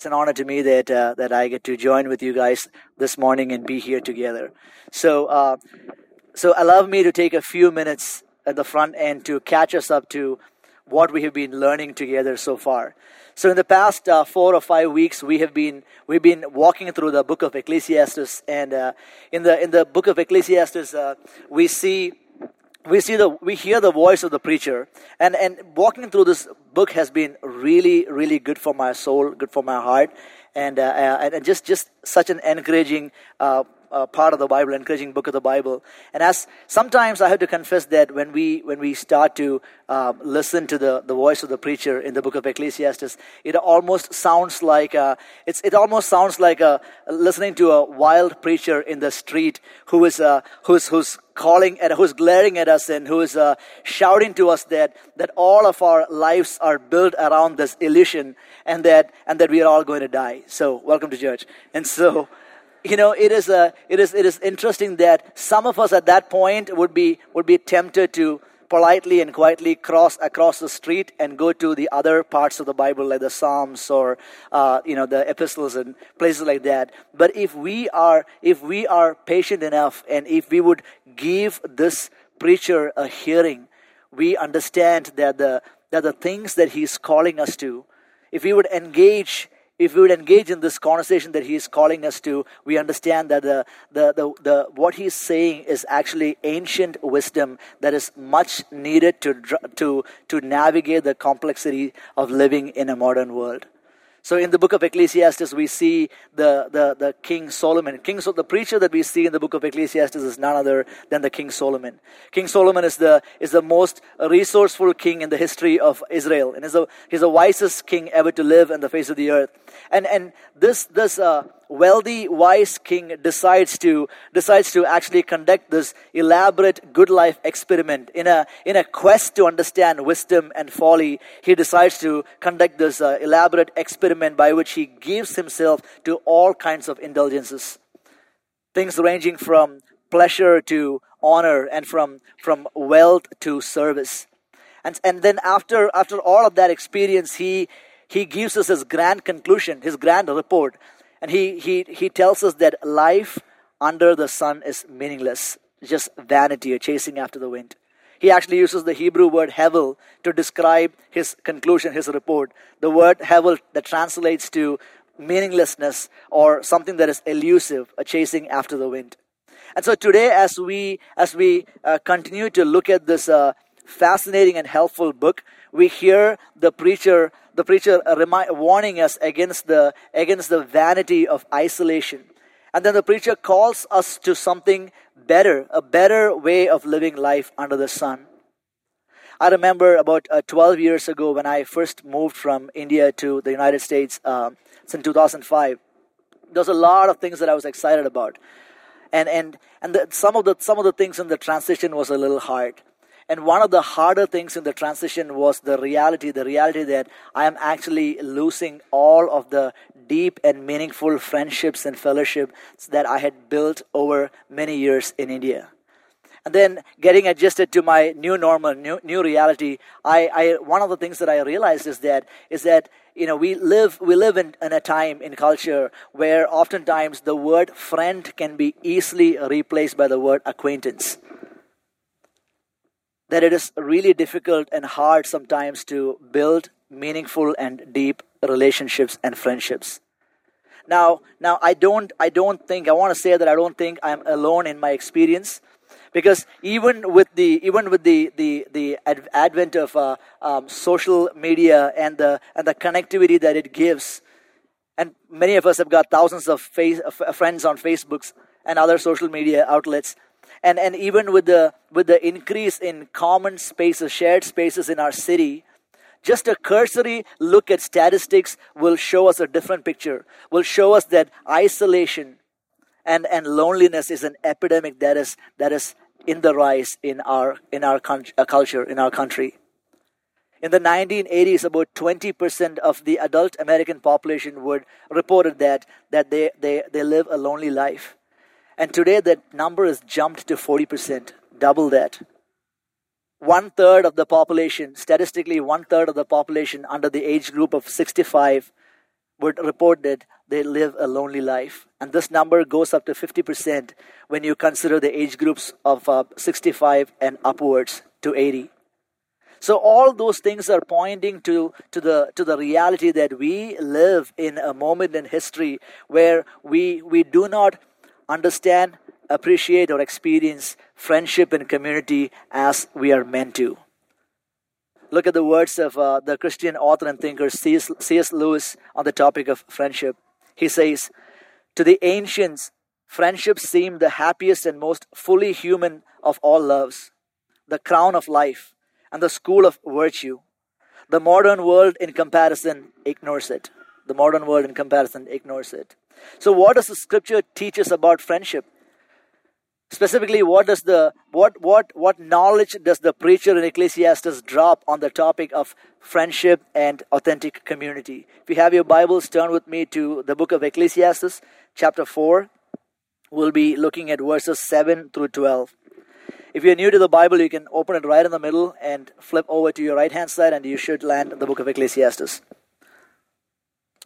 it's an honor to me that uh, that I get to join with you guys this morning and be here together. So, uh, so allow me to take a few minutes at the front end to catch us up to what we have been learning together so far. So, in the past uh, four or five weeks, we have been we've been walking through the book of Ecclesiastes, and uh, in the in the book of Ecclesiastes, uh, we see we see the we hear the voice of the preacher and and walking through this book has been really really good for my soul good for my heart and uh, uh and just just such an encouraging uh, uh, part of the Bible, encouraging book of the Bible. And as sometimes I have to confess that when we when we start to uh, listen to the, the voice of the preacher in the book of Ecclesiastes, it almost sounds like uh, it's it almost sounds like a, listening to a wild preacher in the street who is uh, who's who's calling at who's glaring at us and who is uh, shouting to us that that all of our lives are built around this illusion and that and that we are all going to die. So welcome to church. And so you know it is a it is it is interesting that some of us at that point would be would be tempted to politely and quietly cross across the street and go to the other parts of the bible like the psalms or uh, you know the epistles and places like that. But if we are if we are patient enough and if we would give this preacher a hearing we understand that the that the things that he's calling us to if we would engage if we would engage in this conversation that he is calling us to, we understand that the, the, the, the, what he's saying is actually ancient wisdom that is much needed to, to, to navigate the complexity of living in a modern world. So in the book of Ecclesiastes, we see the, the, the King Solomon. King, so the preacher that we see in the book of Ecclesiastes is none other than the King Solomon. King Solomon is the, is the most resourceful king in the history of Israel. And he's the, he's the wisest king ever to live on the face of the earth. And, and this, this, uh, wealthy, wise king decides to, decides to actually conduct this elaborate good life experiment in a, in a quest to understand wisdom and folly. He decides to conduct this uh, elaborate experiment by which he gives himself to all kinds of indulgences. Things ranging from pleasure to honor and from, from wealth to service. And, and then after, after all of that experience, he, he gives us his grand conclusion, his grand report and he, he, he tells us that life under the sun is meaningless, just vanity or chasing after the wind. He actually uses the Hebrew word hevel to describe his conclusion, his report. The word hevel that translates to meaninglessness or something that is elusive, a chasing after the wind. And so today, as we as we uh, continue to look at this uh, fascinating and helpful book, we hear the preacher the preacher warning us against the against the vanity of isolation. And then the preacher calls us to something better a better way of living life under the sun. I remember about uh, 12 years ago when i first moved from india to the united states uh, in 2005 there was a lot of things that i was excited about. And and and the, some of the some of the things in the transition was a little hard and one of the harder things in the transition was the reality the reality that I am actually losing all of the deep and meaningful friendships and fellowships that I had built over many years in India. And then getting adjusted to my new normal, new, new reality, I, I, one of the things that I realized is that, is that you know, we live, we live in, in a time in culture where oftentimes the word friend can be easily replaced by the word acquaintance that it is really difficult and hard sometimes to build meaningful and deep relationships and friendships. Now now i don't i don't think i want to say that i don't think i'm alone in my experience because even with the even with the the, the advent of uh, um, social media and the and the connectivity that it gives and many of us have got thousands of face, uh, friends on facebooks and other social media outlets and and even with the with the increase in common spaces shared spaces in our city just a cursory look at statistics will show us a different picture will show us that isolation and and loneliness is an epidemic that is that is in the rise in our in our uh, culture in our country. In the 1980s about 20% of the adult american population would reported that that they, they, they live a lonely life and today that number has jumped to 40%, double that. One third of the population, statistically, one third of the population under the age group of 65 would report that they live a lonely life. And this number goes up to 50% when you consider the age groups of uh, 65 and upwards to 80. So all those things are pointing to, to, the, to the reality that we live in a moment in history where we, we do not understand, appreciate, or experience friendship and community as we are meant to. Look at the words of uh, the Christian author and thinker C.S. Lewis on the topic of friendship. He says, To the ancients, friendship seemed the happiest and most fully human of all loves, the crown of life, and the school of virtue. The modern world, in comparison, ignores it. The modern world, in comparison, ignores it. So, what does the scripture teach us about friendship? Specifically, what does the what what what knowledge does the preacher in Ecclesiastes drop on the topic of friendship and authentic community? If you have your Bibles, turn with me to the book of Ecclesiastes, chapter four. We'll be looking at verses seven through twelve. If you're new to the Bible, you can open it right in the middle and flip over to your right hand side, and you should land the book of Ecclesiastes.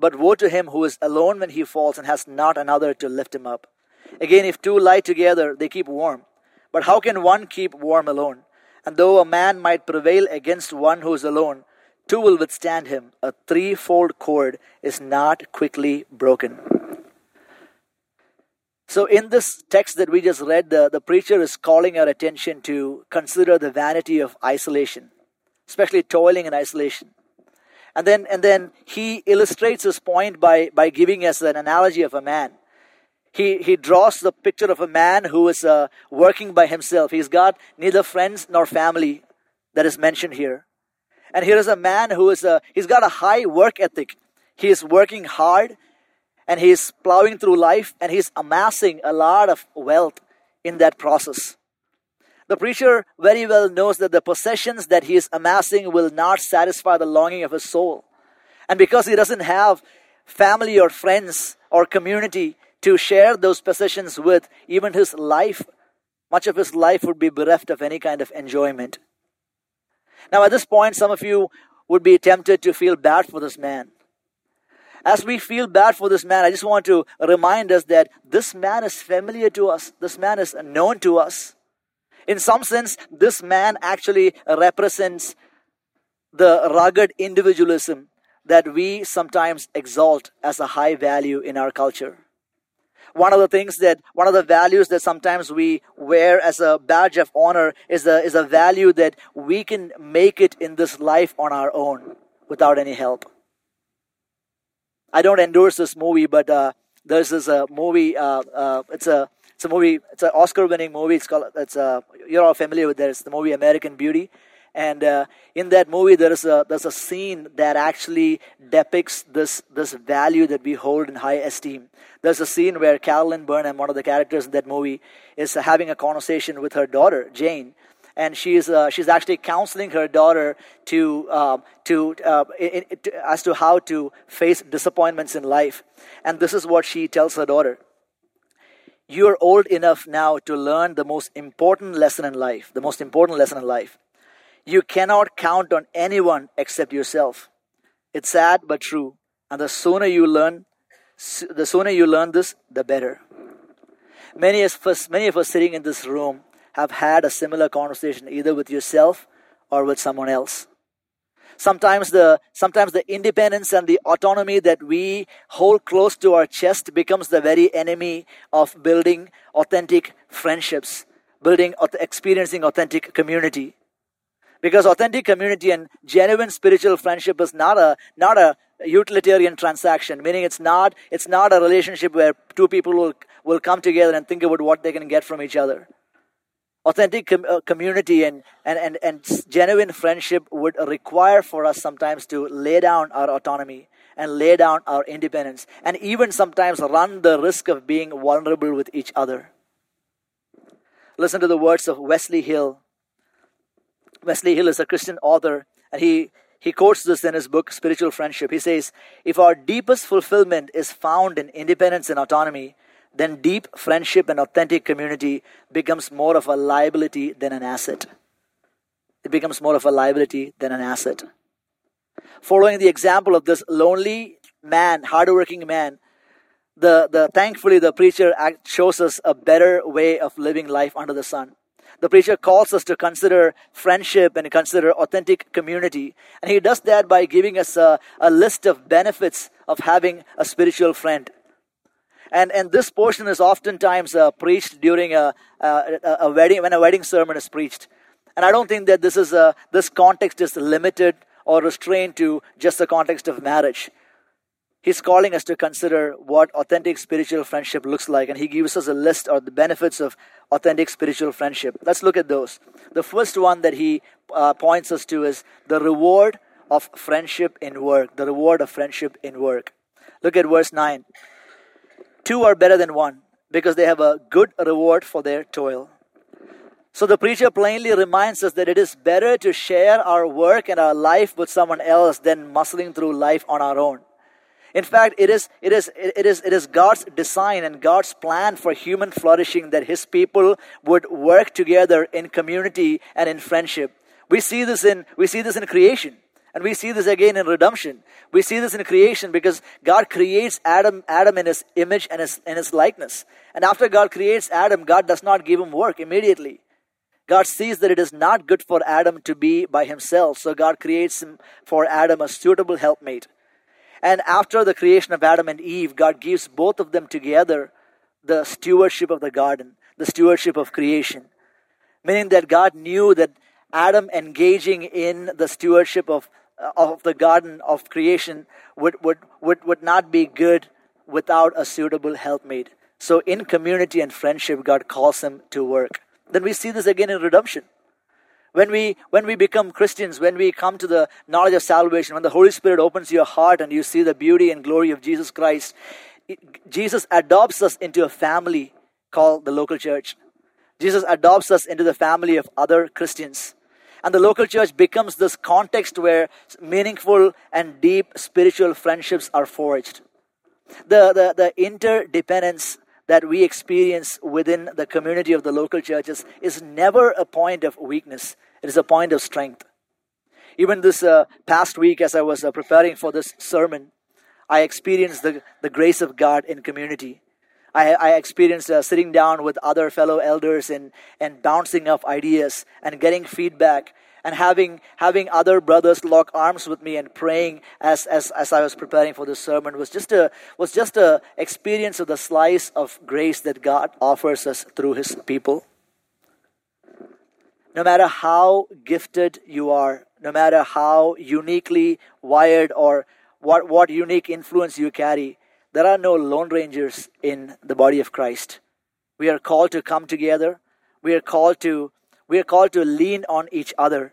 But woe to him who is alone when he falls and has not another to lift him up. Again, if two lie together, they keep warm. But how can one keep warm alone? And though a man might prevail against one who is alone, two will withstand him. A threefold cord is not quickly broken. So, in this text that we just read, the, the preacher is calling our attention to consider the vanity of isolation, especially toiling in isolation. And then, and then he illustrates his point by, by giving us an analogy of a man he, he draws the picture of a man who is uh, working by himself. He's got neither friends nor family that is mentioned here. And here is a man who is a, uh, he's got a high work ethic. He is working hard and he is plowing through life and he's amassing a lot of wealth in that process. The preacher very well knows that the possessions that he is amassing will not satisfy the longing of his soul. And because he doesn't have family or friends or community, to share those possessions with, even his life, much of his life would be bereft of any kind of enjoyment. Now, at this point, some of you would be tempted to feel bad for this man. As we feel bad for this man, I just want to remind us that this man is familiar to us, this man is known to us. In some sense, this man actually represents the rugged individualism that we sometimes exalt as a high value in our culture one of the things that one of the values that sometimes we wear as a badge of honor is a is a value that we can make it in this life on our own without any help. I don't endorse this movie, but uh, there's this uh, movie. Uh, uh, it's a it's a movie. It's an Oscar-winning movie. It's called. It's uh, you're all familiar with this. It's the movie American Beauty. And uh, in that movie, there is a there's a scene that actually depicts this this value that we hold in high esteem. There's a scene where Carolyn Burnham, one of the characters in that movie, is having a conversation with her daughter Jane, and she's uh, she's actually counseling her daughter to uh, to, uh, in, in, to, as to how to face disappointments in life. And this is what she tells her daughter: "You are old enough now to learn the most important lesson in life. The most important lesson in life. You cannot count on anyone except yourself. It's sad but true. And the sooner you learn, the sooner you learn this, the better. Many of us, many of us sitting in this room have had a similar conversation either with yourself or with someone else. Sometimes the sometimes the independence and the autonomy that we hold close to our chest becomes the very enemy of building authentic friendships, building experiencing authentic community. Because authentic community and genuine spiritual friendship is not a not a utilitarian transaction, meaning it's not it's not a relationship where two people will will come together and think about what they can get from each other. Authentic com- uh, community and, and, and, and genuine friendship would require for us sometimes to lay down our autonomy and lay down our independence, and even sometimes run the risk of being vulnerable with each other. Listen to the words of Wesley Hill. Wesley Hill is a Christian author, and he, he quotes this in his book, Spiritual Friendship. He says, If our deepest fulfillment is found in independence and autonomy, then deep friendship and authentic community becomes more of a liability than an asset. It becomes more of a liability than an asset. Following the example of this lonely man, hardworking man, the, the thankfully the preacher shows us a better way of living life under the sun. The preacher calls us to consider friendship and consider authentic community. And he does that by giving us a, a list of benefits of having a spiritual friend. And, and this portion is oftentimes uh, preached during a, a, a, wedding, when a wedding sermon is preached. And I don't think that this, is a, this context is limited or restrained to just the context of marriage. He's calling us to consider what authentic spiritual friendship looks like, and he gives us a list of the benefits of authentic spiritual friendship. Let's look at those. The first one that he uh, points us to is the reward of friendship in work. The reward of friendship in work. Look at verse 9. Two are better than one because they have a good reward for their toil. So the preacher plainly reminds us that it is better to share our work and our life with someone else than muscling through life on our own. In fact, it is, it is, it is, it is God's design and God's plan for human flourishing that His people would work together in community and in friendship. We see this in, we see this in creation. And we see this again in redemption. We see this in creation because God creates Adam, Adam in his image and his, in his likeness. And after God creates Adam, God does not give him work immediately. God sees that it is not good for Adam to be by himself, so God creates him for Adam a suitable helpmate. And after the creation of Adam and Eve, God gives both of them together the stewardship of the garden, the stewardship of creation. Meaning that God knew that Adam engaging in the stewardship of, of the garden of creation would, would, would, would not be good without a suitable helpmate. So, in community and friendship, God calls him to work. Then we see this again in redemption. When we, when we become Christians, when we come to the knowledge of salvation, when the Holy Spirit opens your heart and you see the beauty and glory of Jesus Christ, Jesus adopts us into a family called the local church. Jesus adopts us into the family of other Christians. And the local church becomes this context where meaningful and deep spiritual friendships are forged. The, the, the interdependence that we experience within the community of the local churches is never a point of weakness, it is a point of strength. Even this uh, past week, as I was uh, preparing for this sermon, I experienced the, the grace of God in community. I, I experienced uh, sitting down with other fellow elders and, and bouncing off ideas and getting feedback and having having other brothers lock arms with me and praying as, as, as I was preparing for the sermon was just a was just a experience of the slice of grace that God offers us through his people. No matter how gifted you are, no matter how uniquely wired or what, what unique influence you carry, there are no lone rangers in the body of Christ. We are called to come together. We are called to we are called to lean on each other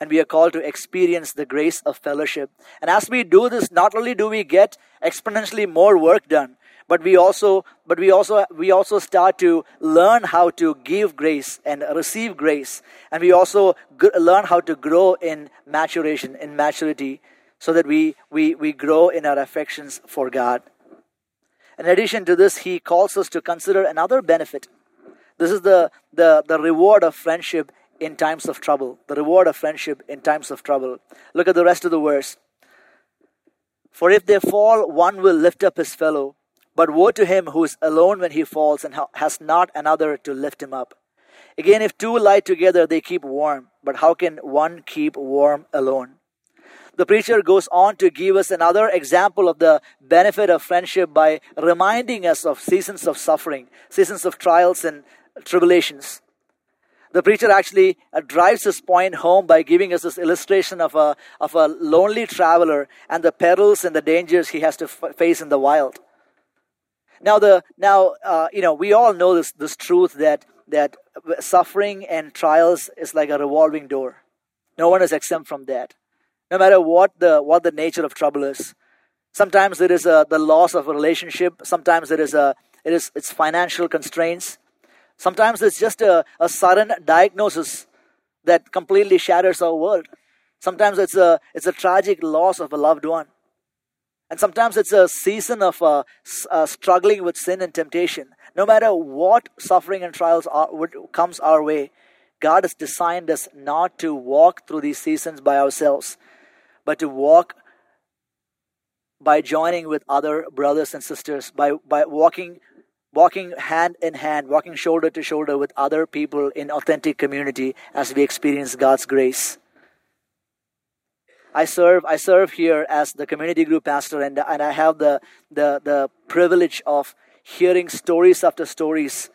and we are called to experience the grace of fellowship. And as we do this, not only do we get exponentially more work done, but we also but we also we also start to learn how to give grace and receive grace and we also g- learn how to grow in maturation in maturity so that we we we grow in our affections for god in addition to this he calls us to consider another benefit this is the, the, the reward of friendship in times of trouble. The reward of friendship in times of trouble. Look at the rest of the verse. For if they fall, one will lift up his fellow. But woe to him who is alone when he falls and has not another to lift him up. Again, if two lie together, they keep warm. But how can one keep warm alone? The preacher goes on to give us another example of the benefit of friendship by reminding us of seasons of suffering, seasons of trials and tribulations. The preacher actually uh, drives his point home by giving us this illustration of a, of a lonely traveler and the perils and the dangers he has to f- face in the wild. Now, the, now uh, you know, we all know this, this truth that, that suffering and trials is like a revolving door. No one is exempt from that. No matter what the, what the nature of trouble is. Sometimes it is uh, the loss of a relationship. Sometimes it is, a, it is it's financial constraints. Sometimes it's just a, a sudden diagnosis that completely shatters our world. Sometimes it's a, it's a tragic loss of a loved one. And sometimes it's a season of uh, uh, struggling with sin and temptation. No matter what suffering and trials are, comes our way, God has designed us not to walk through these seasons by ourselves, but to walk by joining with other brothers and sisters, by, by walking, walking hand in hand, walking shoulder to shoulder with other people in authentic community as we experience God's grace. I serve I serve here as the community group pastor and, and I have the, the the privilege of hearing stories after stories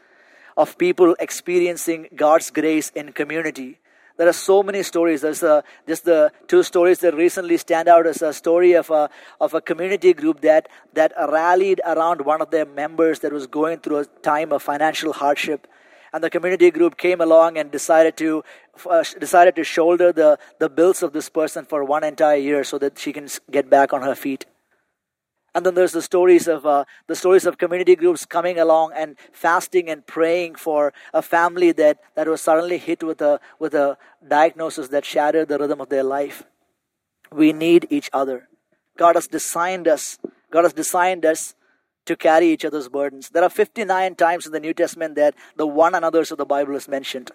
of people experiencing God's grace in community there are so many stories. There's a, just the two stories that recently stand out as a story of a, of a community group that, that rallied around one of their members that was going through a time of financial hardship. And the community group came along and decided to uh, decided to shoulder the, the bills of this person for one entire year so that she can get back on her feet. And then there's the stories of uh, the stories of community groups coming along and fasting and praying for a family that, that was suddenly hit with a with a diagnosis that shattered the rhythm of their life. We need each other. God has designed us. God has designed us to carry each other's burdens. There are 59 times in the New Testament that the one another's of the Bible is mentioned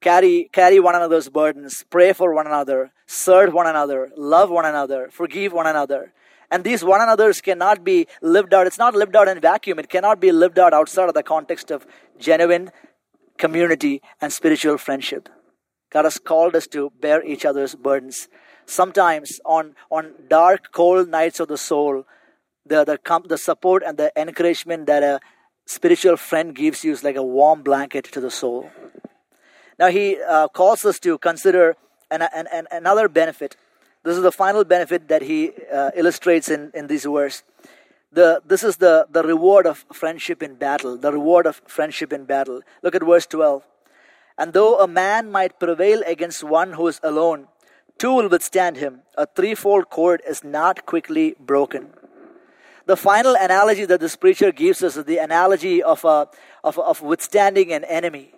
carry carry one another's burdens pray for one another serve one another love one another forgive one another. And these one another's cannot be lived out it's not lived out in vacuum it cannot be lived out outside of the context of genuine community and spiritual friendship. God has called us to bear each other's burdens. Sometimes on on dark cold nights of the soul the the, the support and the encouragement that a spiritual friend gives you is like a warm blanket to the soul now, he uh, calls us to consider an, an, an, another benefit. This is the final benefit that he uh, illustrates in, in this verse. The, this is the, the reward of friendship in battle. The reward of friendship in battle. Look at verse 12. And though a man might prevail against one who is alone, two will withstand him. A threefold cord is not quickly broken. The final analogy that this preacher gives us is the analogy of, a, of, of withstanding an enemy.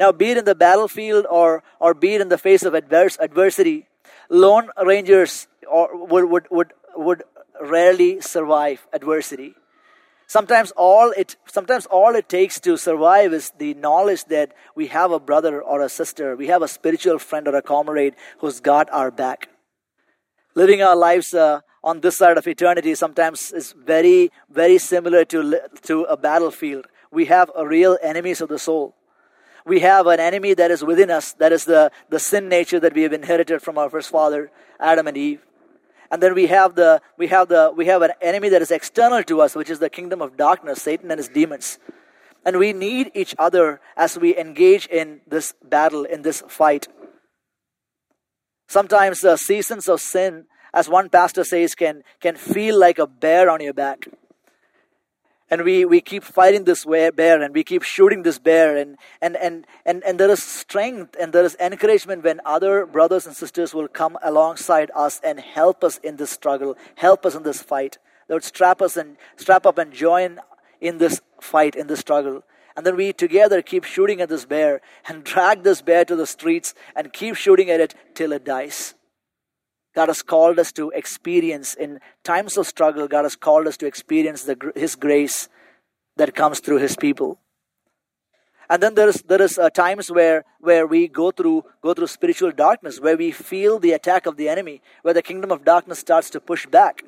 Now, be it in the battlefield or, or be it in the face of adverse, adversity, lone rangers or, would, would, would, would rarely survive adversity. Sometimes all it sometimes all it takes to survive is the knowledge that we have a brother or a sister, we have a spiritual friend or a comrade who's got our back. Living our lives uh, on this side of eternity sometimes is very very similar to to a battlefield. We have a real enemies of the soul we have an enemy that is within us, that is the, the sin nature that we have inherited from our first father, Adam and Eve. And then we have the we have the we have an enemy that is external to us, which is the kingdom of darkness, Satan and his demons. And we need each other as we engage in this battle, in this fight. Sometimes the seasons of sin, as one pastor says, can, can feel like a bear on your back and we, we keep fighting this bear and we keep shooting this bear and, and, and, and, and there is strength and there is encouragement when other brothers and sisters will come alongside us and help us in this struggle help us in this fight. They would strap us and strap up and join in this fight in this struggle. And then we together keep shooting at this bear and drag this bear to the streets and keep shooting at it till it dies God has called us to experience in times of struggle. God has called us to experience the, His grace that comes through His people. And then there is there is uh, times where where we go through go through spiritual darkness, where we feel the attack of the enemy, where the kingdom of darkness starts to push back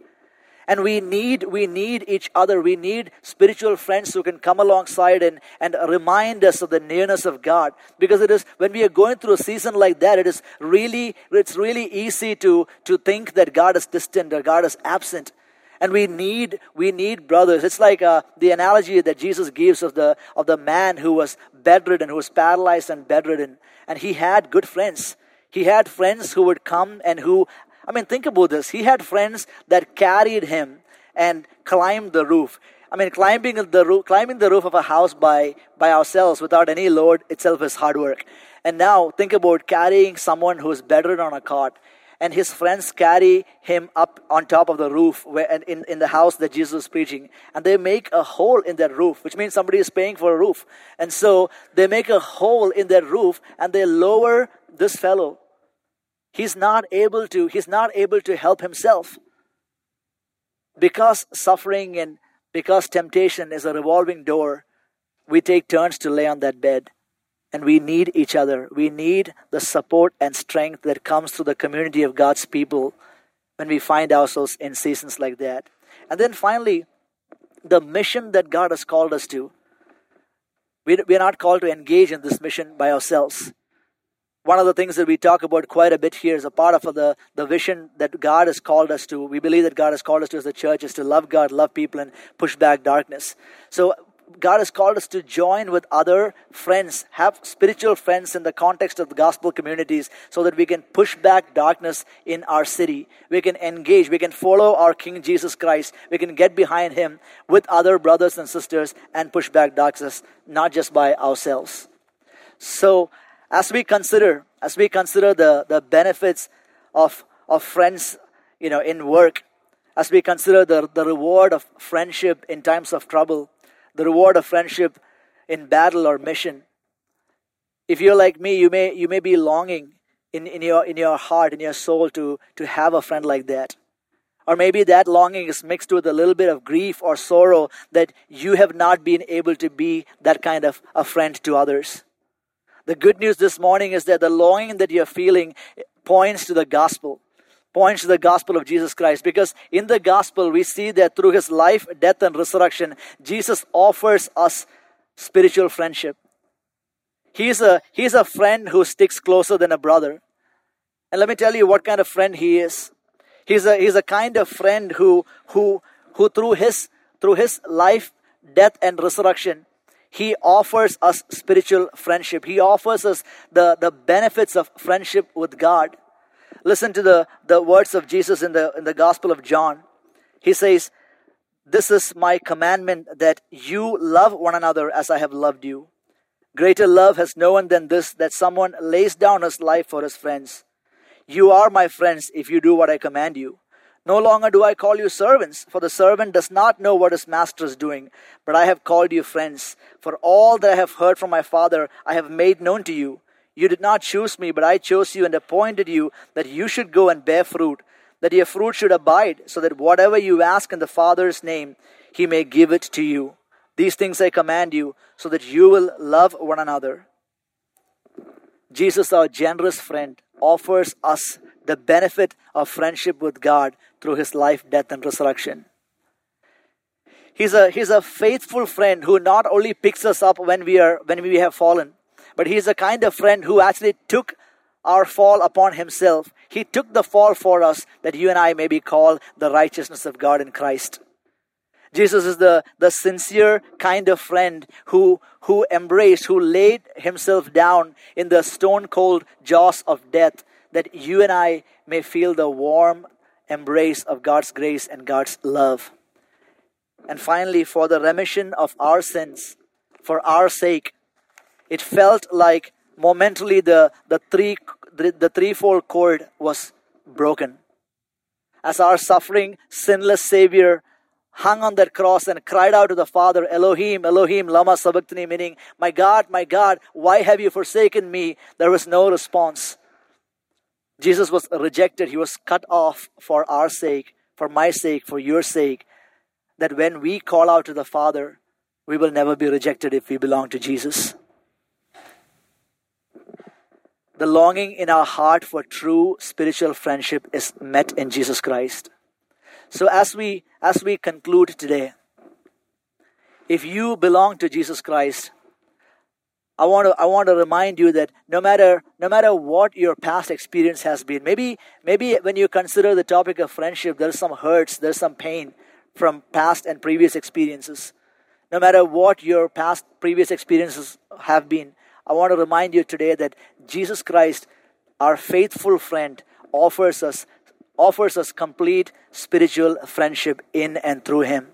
and we need we need each other. We need spiritual friends who can come alongside and and remind us of the nearness of god. Because it is when we are going through a season like that it is really it's really easy to to think that god is distant or god is absent. And we need we need brothers. It's like uh, the analogy that jesus gives of the of the man who was bedridden who was paralyzed and bedridden. And he had good friends. He had friends who would come and who I mean, think about this. He had friends that carried him and climbed the roof. I mean, climbing the roof, climbing the roof of a house by by ourselves without any load itself is hard work. And now think about carrying someone who's bedridden on a cot and his friends carry him up on top of the roof where, in, in the house that Jesus is preaching. And they make a hole in that roof, which means somebody is paying for a roof. And so they make a hole in that roof and they lower this fellow. He's not able to, he's not able to help himself. Because suffering and because temptation is a revolving door, we take turns to lay on that bed. And we need each other. We need the support and strength that comes through the community of God's people when we find ourselves in seasons like that. And then finally, the mission that God has called us to. We, we are not called to engage in this mission by ourselves. One of the things that we talk about quite a bit here is a part of the, the vision that God has called us to. We believe that God has called us to as the church is to love God, love people, and push back darkness. So God has called us to join with other friends, have spiritual friends in the context of the gospel communities so that we can push back darkness in our city. We can engage, we can follow our King Jesus Christ, we can get behind him with other brothers and sisters and push back darkness, not just by ourselves. So, as we consider, as we consider the, the benefits of, of friends, you know, in work, as we consider the, the reward of friendship in times of trouble, the reward of friendship in battle or mission. If you're like me, you may you may be longing in, in your in your heart, in your soul to to have a friend like that. Or maybe that longing is mixed with a little bit of grief or sorrow that you have not been able to be that kind of a friend to others. The good news this morning is that the longing that you're feeling points to the gospel points to the gospel of Jesus Christ because in the gospel we see that through his life, death, and resurrection, Jesus offers us spiritual friendship. He's a, he's a friend who sticks closer than a brother. And let me tell you what kind of friend he is. He's a, he's a kind of friend who, who, who through his, through his life, death, and resurrection, he offers us spiritual friendship. He offers us the, the benefits of friendship with God. Listen to the, the words of Jesus in the, in the Gospel of John. He says, This is my commandment that you love one another as I have loved you. Greater love has no one than this, that someone lays down his life for his friends. You are my friends if you do what I command you. No longer do I call you servants, for the servant does not know what his master is doing, but I have called you friends. For all that I have heard from my Father, I have made known to you. You did not choose me, but I chose you and appointed you that you should go and bear fruit, that your fruit should abide, so that whatever you ask in the Father's name, he may give it to you. These things I command you, so that you will love one another. Jesus, our generous friend, offers us the benefit of friendship with God through his life, death, and resurrection. He's a, he's a faithful friend who not only picks us up when we, are, when we have fallen, but he's a kind of friend who actually took our fall upon himself. He took the fall for us that you and I may be called the righteousness of God in Christ. Jesus is the, the sincere kind of friend who, who embraced, who laid himself down in the stone cold jaws of death that you and I may feel the warm embrace of God's grace and God's love. And finally, for the remission of our sins, for our sake, it felt like momentarily the, the, three, the, the threefold cord was broken. As our suffering, sinless Savior hung on that cross and cried out to the Father, Elohim, Elohim, Lama Sabachthani, meaning, My God, my God, why have you forsaken me? There was no response. Jesus was rejected. He was cut off for our sake, for my sake, for your sake. That when we call out to the Father, we will never be rejected if we belong to Jesus the longing in our heart for true spiritual friendship is met in Jesus Christ. So as we as we conclude today, if you belong to Jesus Christ, I want to I want to remind you that no matter no matter what your past experience has been, maybe maybe when you consider the topic of friendship, there's some hurts, there's some pain from past and previous experiences. No matter what your past previous experiences have been, I want to remind you today that Jesus Christ, our faithful friend, offers us offers us complete spiritual friendship in and through him.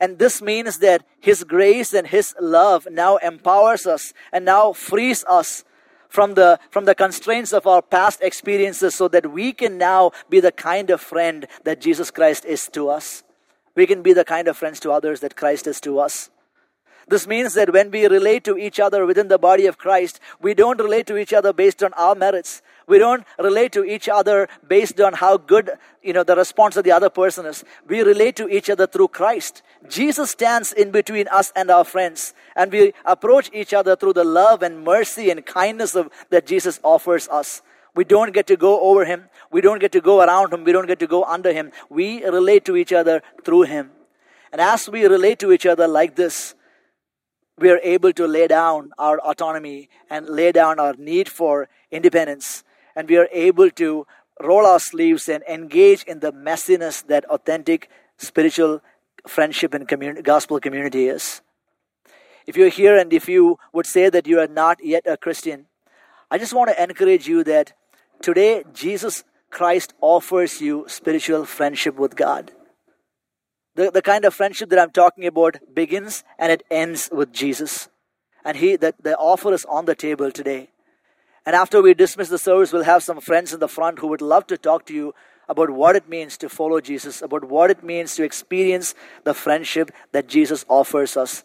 And this means that his grace and his love now empowers us and now frees us from the from the constraints of our past experiences so that we can now be the kind of friend that Jesus Christ is to us. We can be the kind of friends to others that Christ is to us. This means that when we relate to each other within the body of Christ, we don't relate to each other based on our merits. We don't relate to each other based on how good, you know, the response of the other person is. We relate to each other through Christ. Jesus stands in between us and our friends, and we approach each other through the love and mercy and kindness of, that Jesus offers us. We don't get to go over him. We don't get to go around him. We don't get to go under him. We relate to each other through him. And as we relate to each other like this, we are able to lay down our autonomy and lay down our need for independence. And we are able to roll our sleeves and engage in the messiness that authentic spiritual friendship and community, gospel community is. If you're here and if you would say that you are not yet a Christian, I just want to encourage you that today Jesus Christ offers you spiritual friendship with God. The, the kind of friendship that I'm talking about begins and it ends with Jesus. And he the, the offer is on the table today. And after we dismiss the service, we'll have some friends in the front who would love to talk to you about what it means to follow Jesus, about what it means to experience the friendship that Jesus offers us.